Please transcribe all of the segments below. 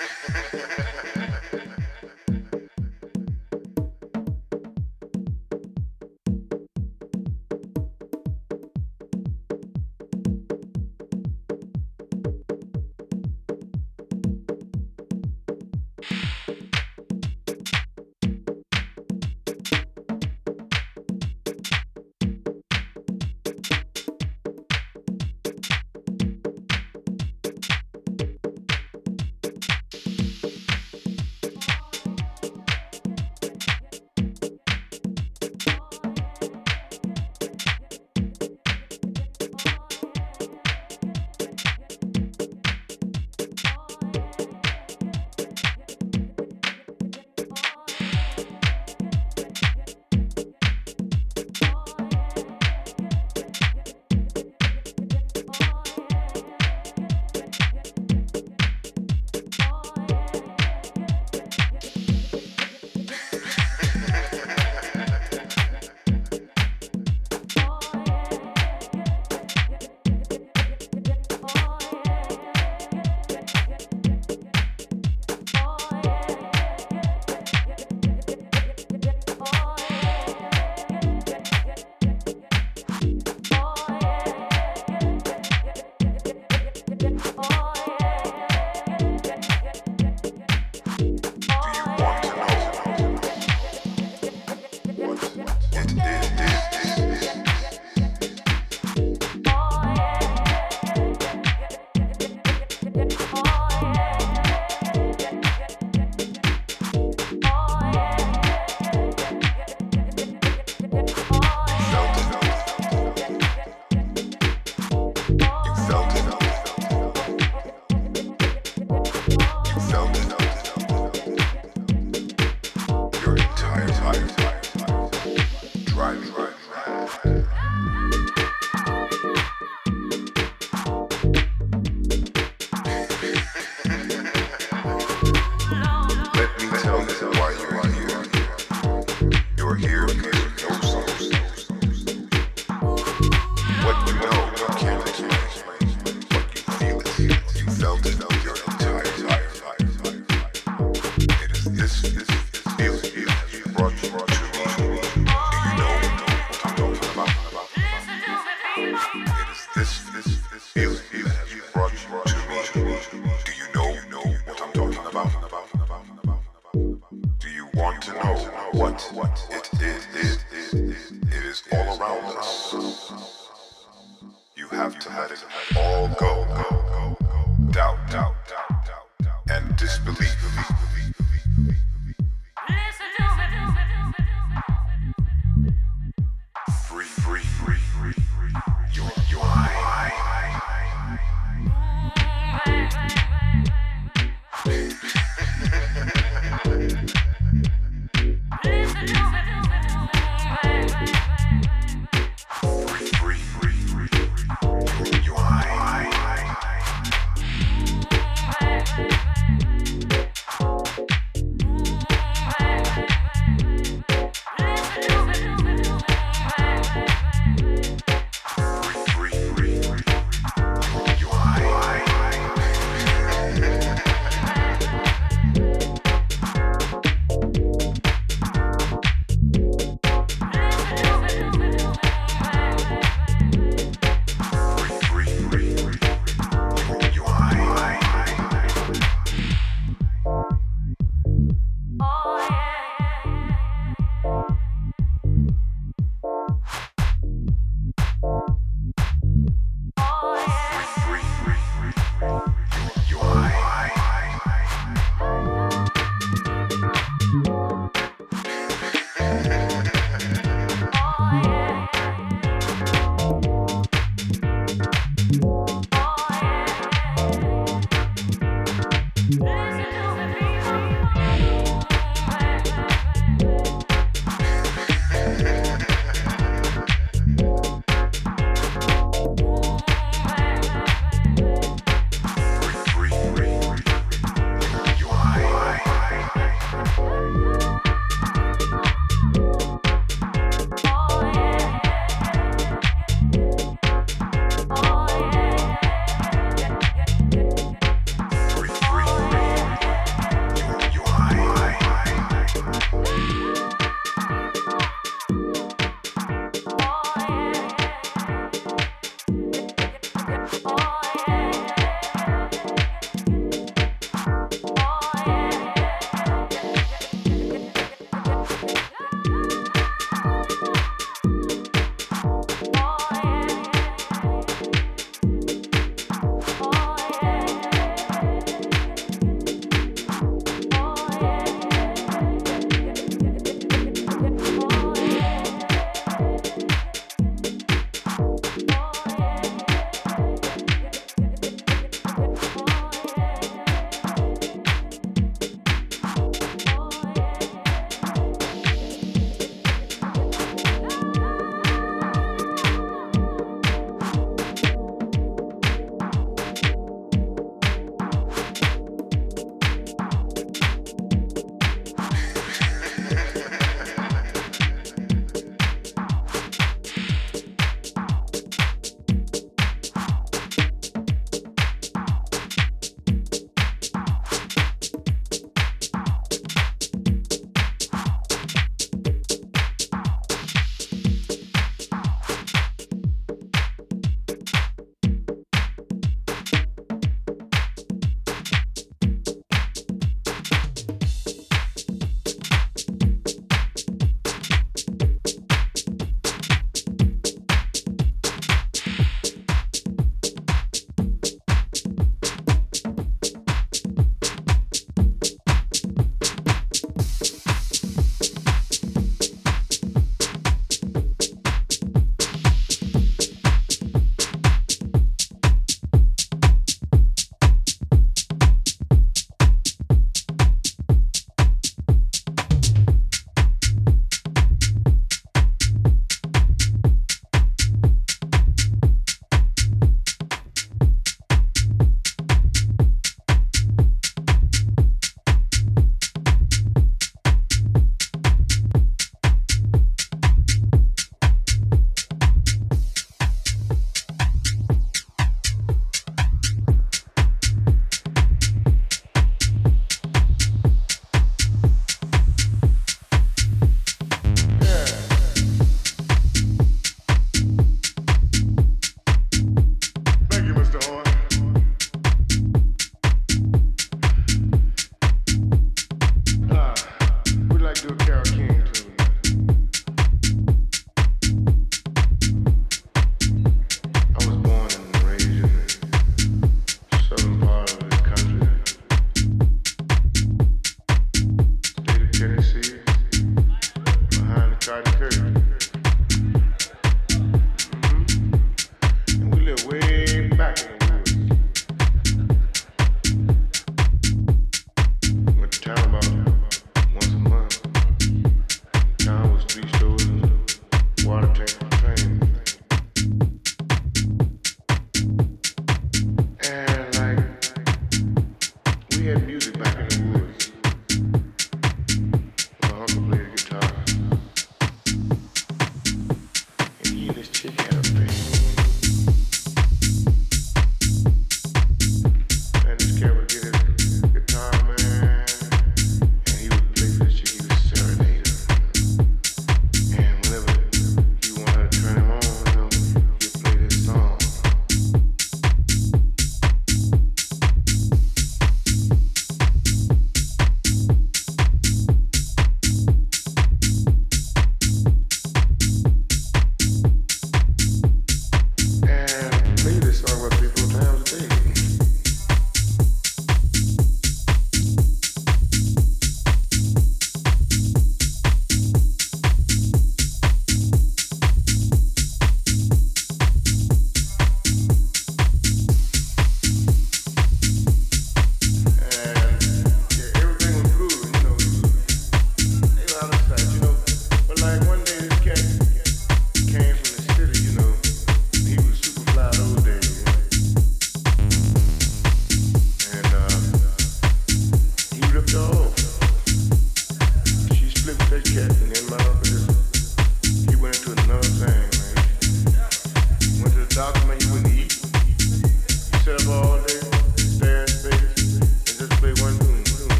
Yeah.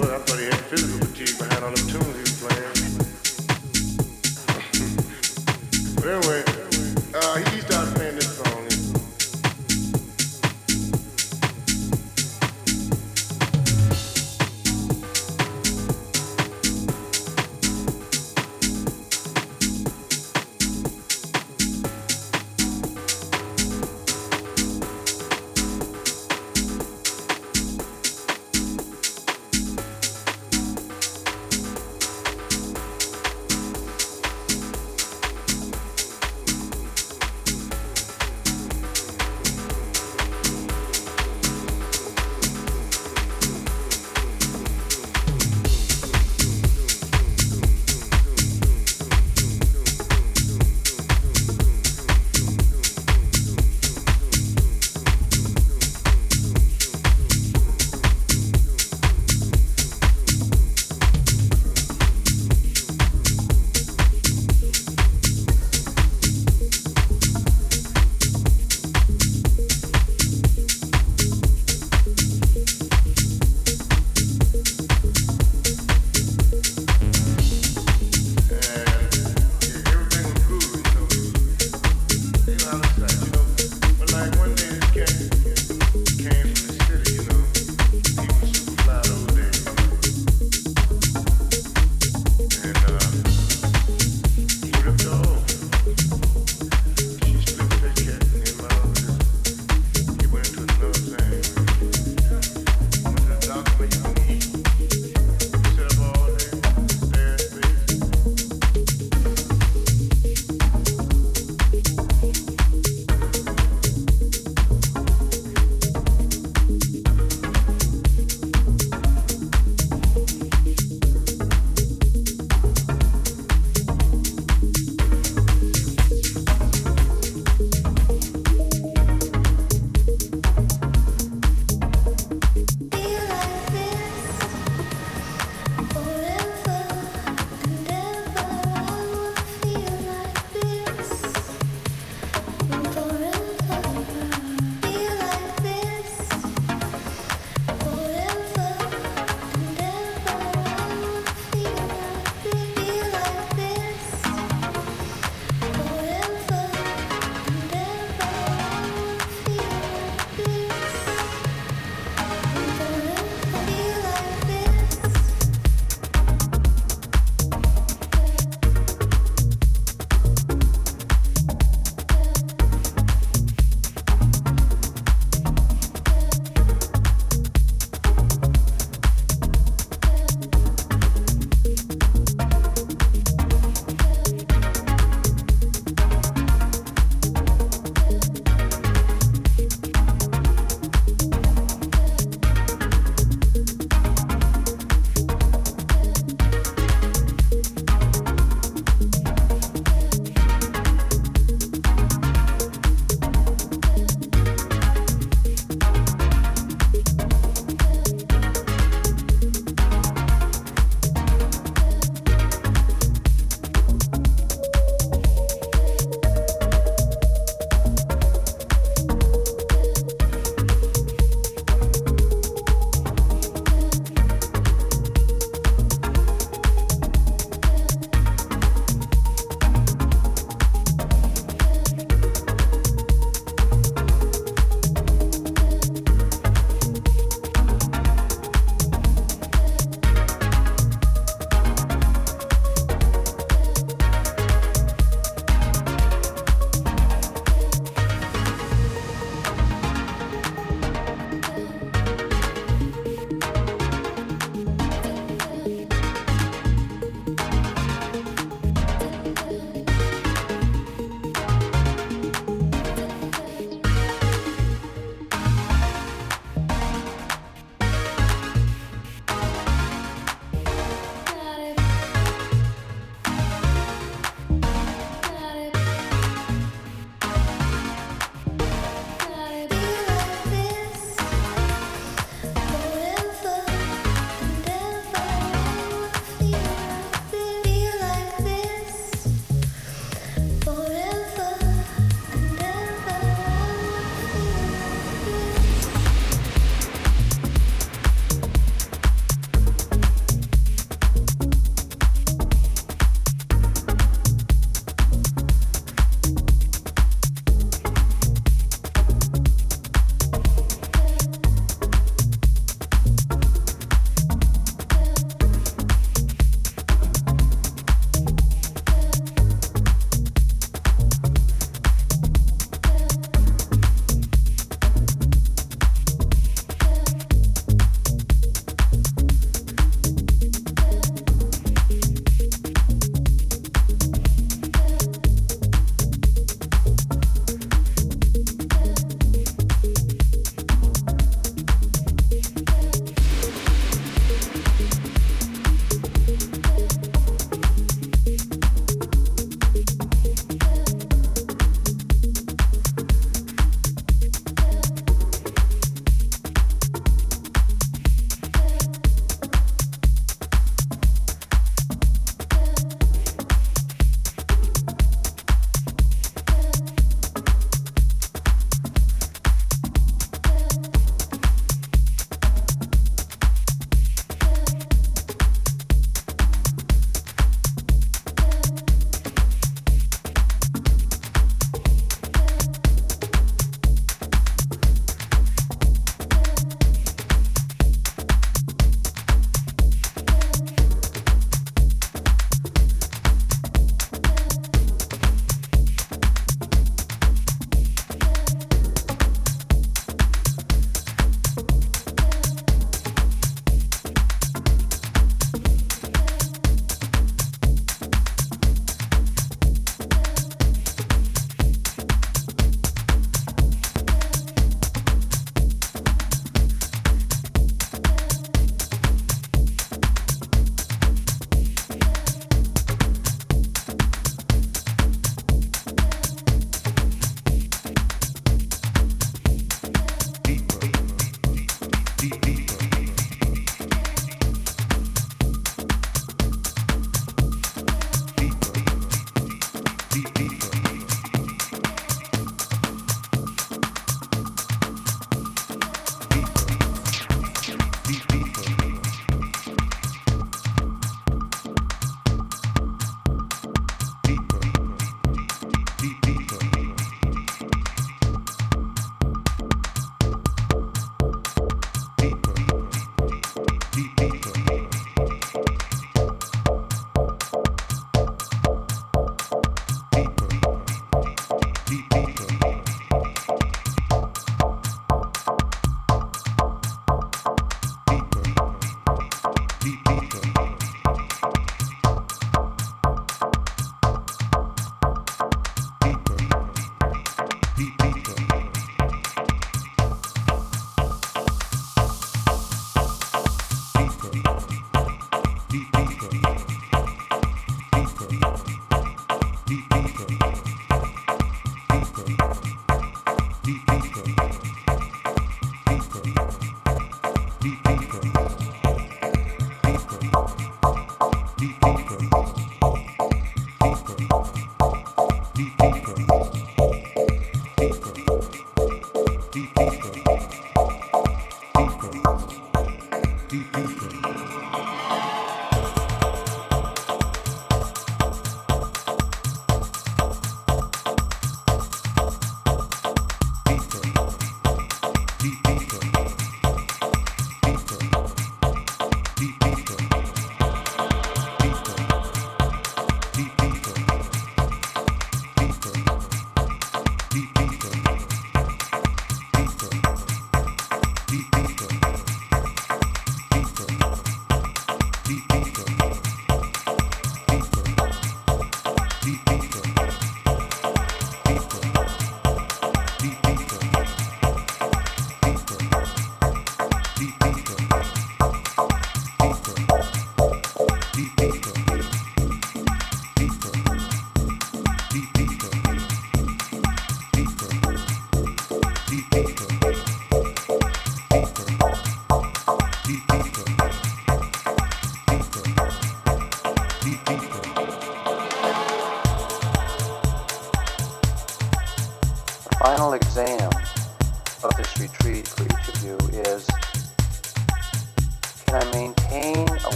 Well, that's what he had to.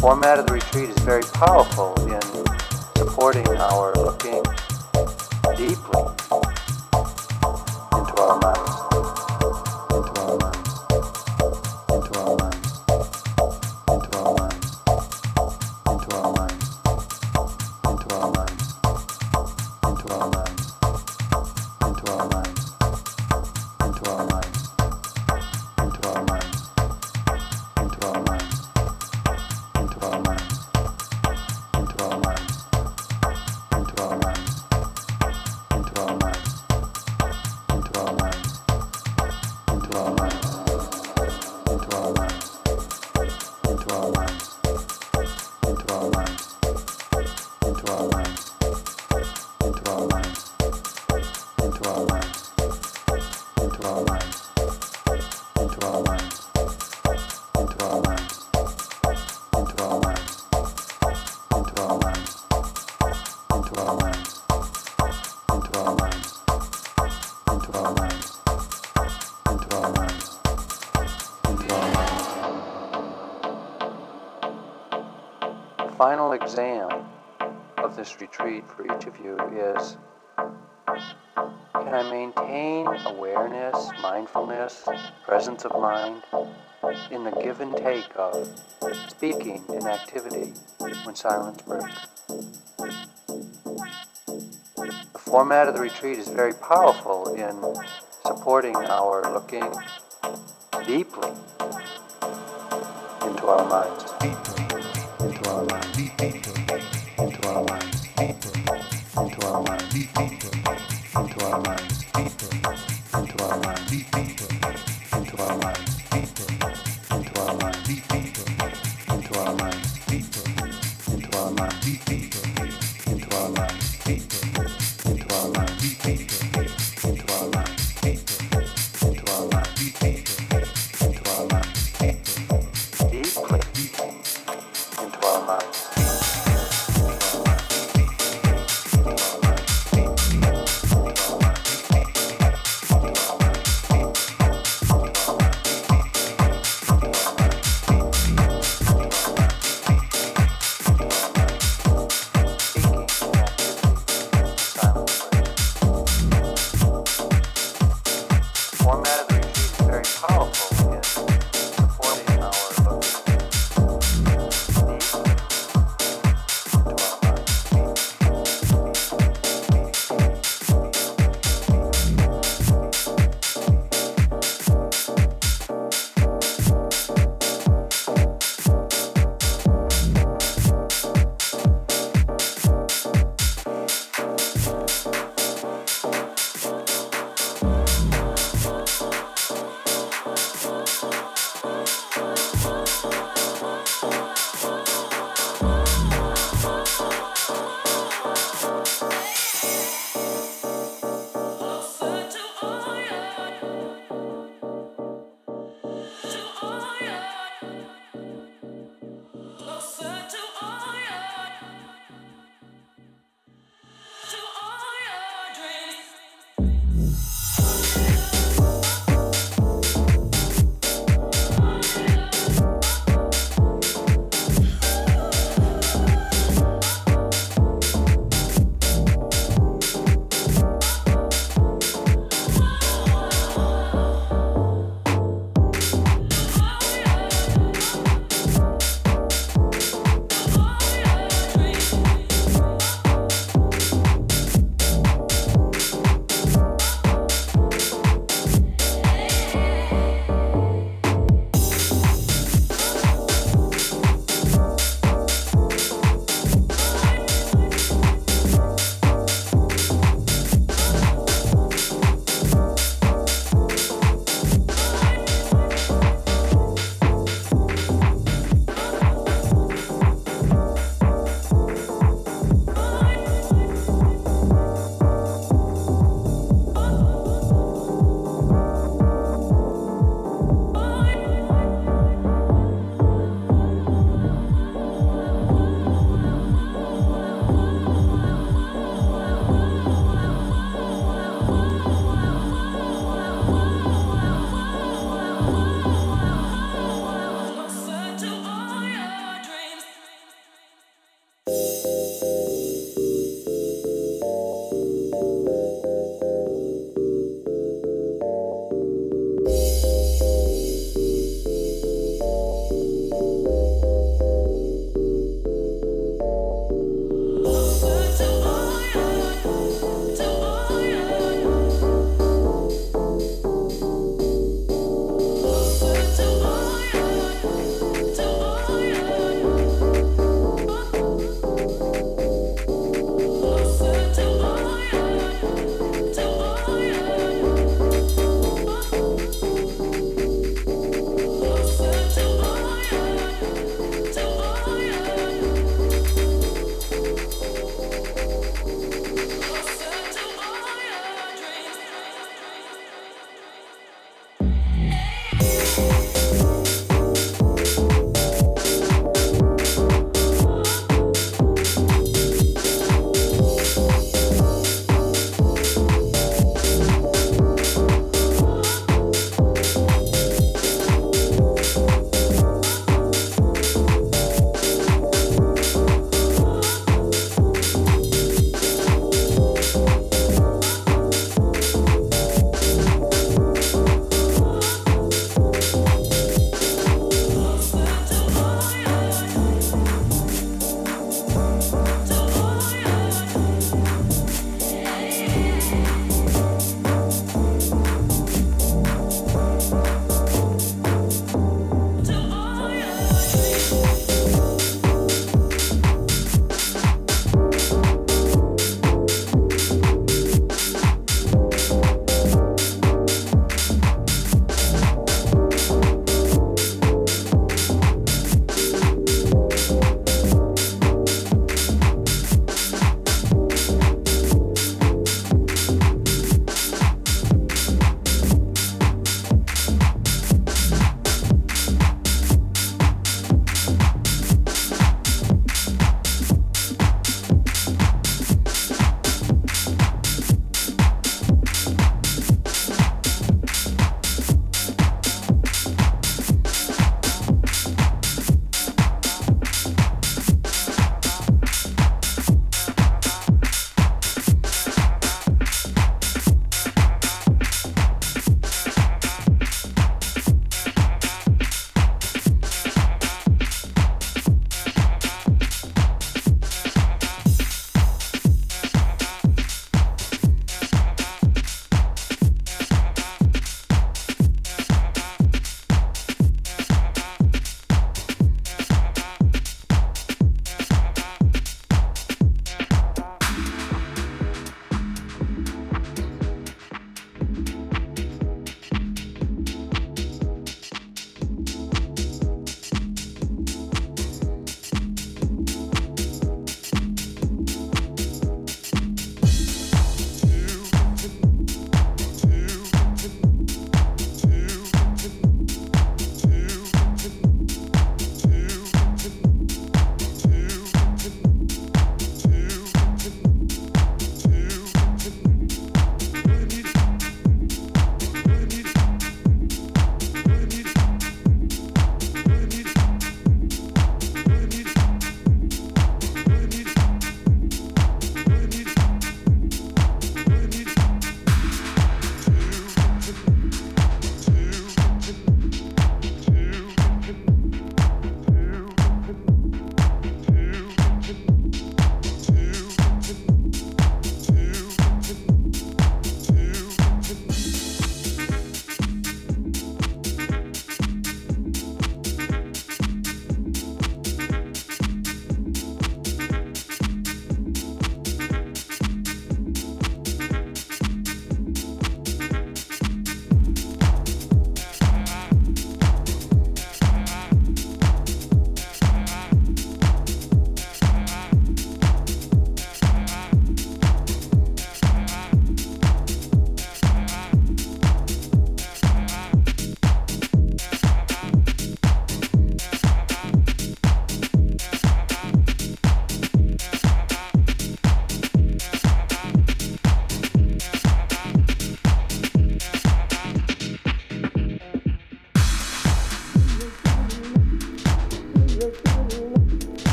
format of the retreat is very powerful in supporting our for each of you is can I maintain awareness, mindfulness, presence of mind in the give and take of speaking and activity when silence breaks? The format of the retreat is very powerful in supporting our looking deeply into our minds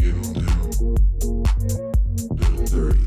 You do the dirty.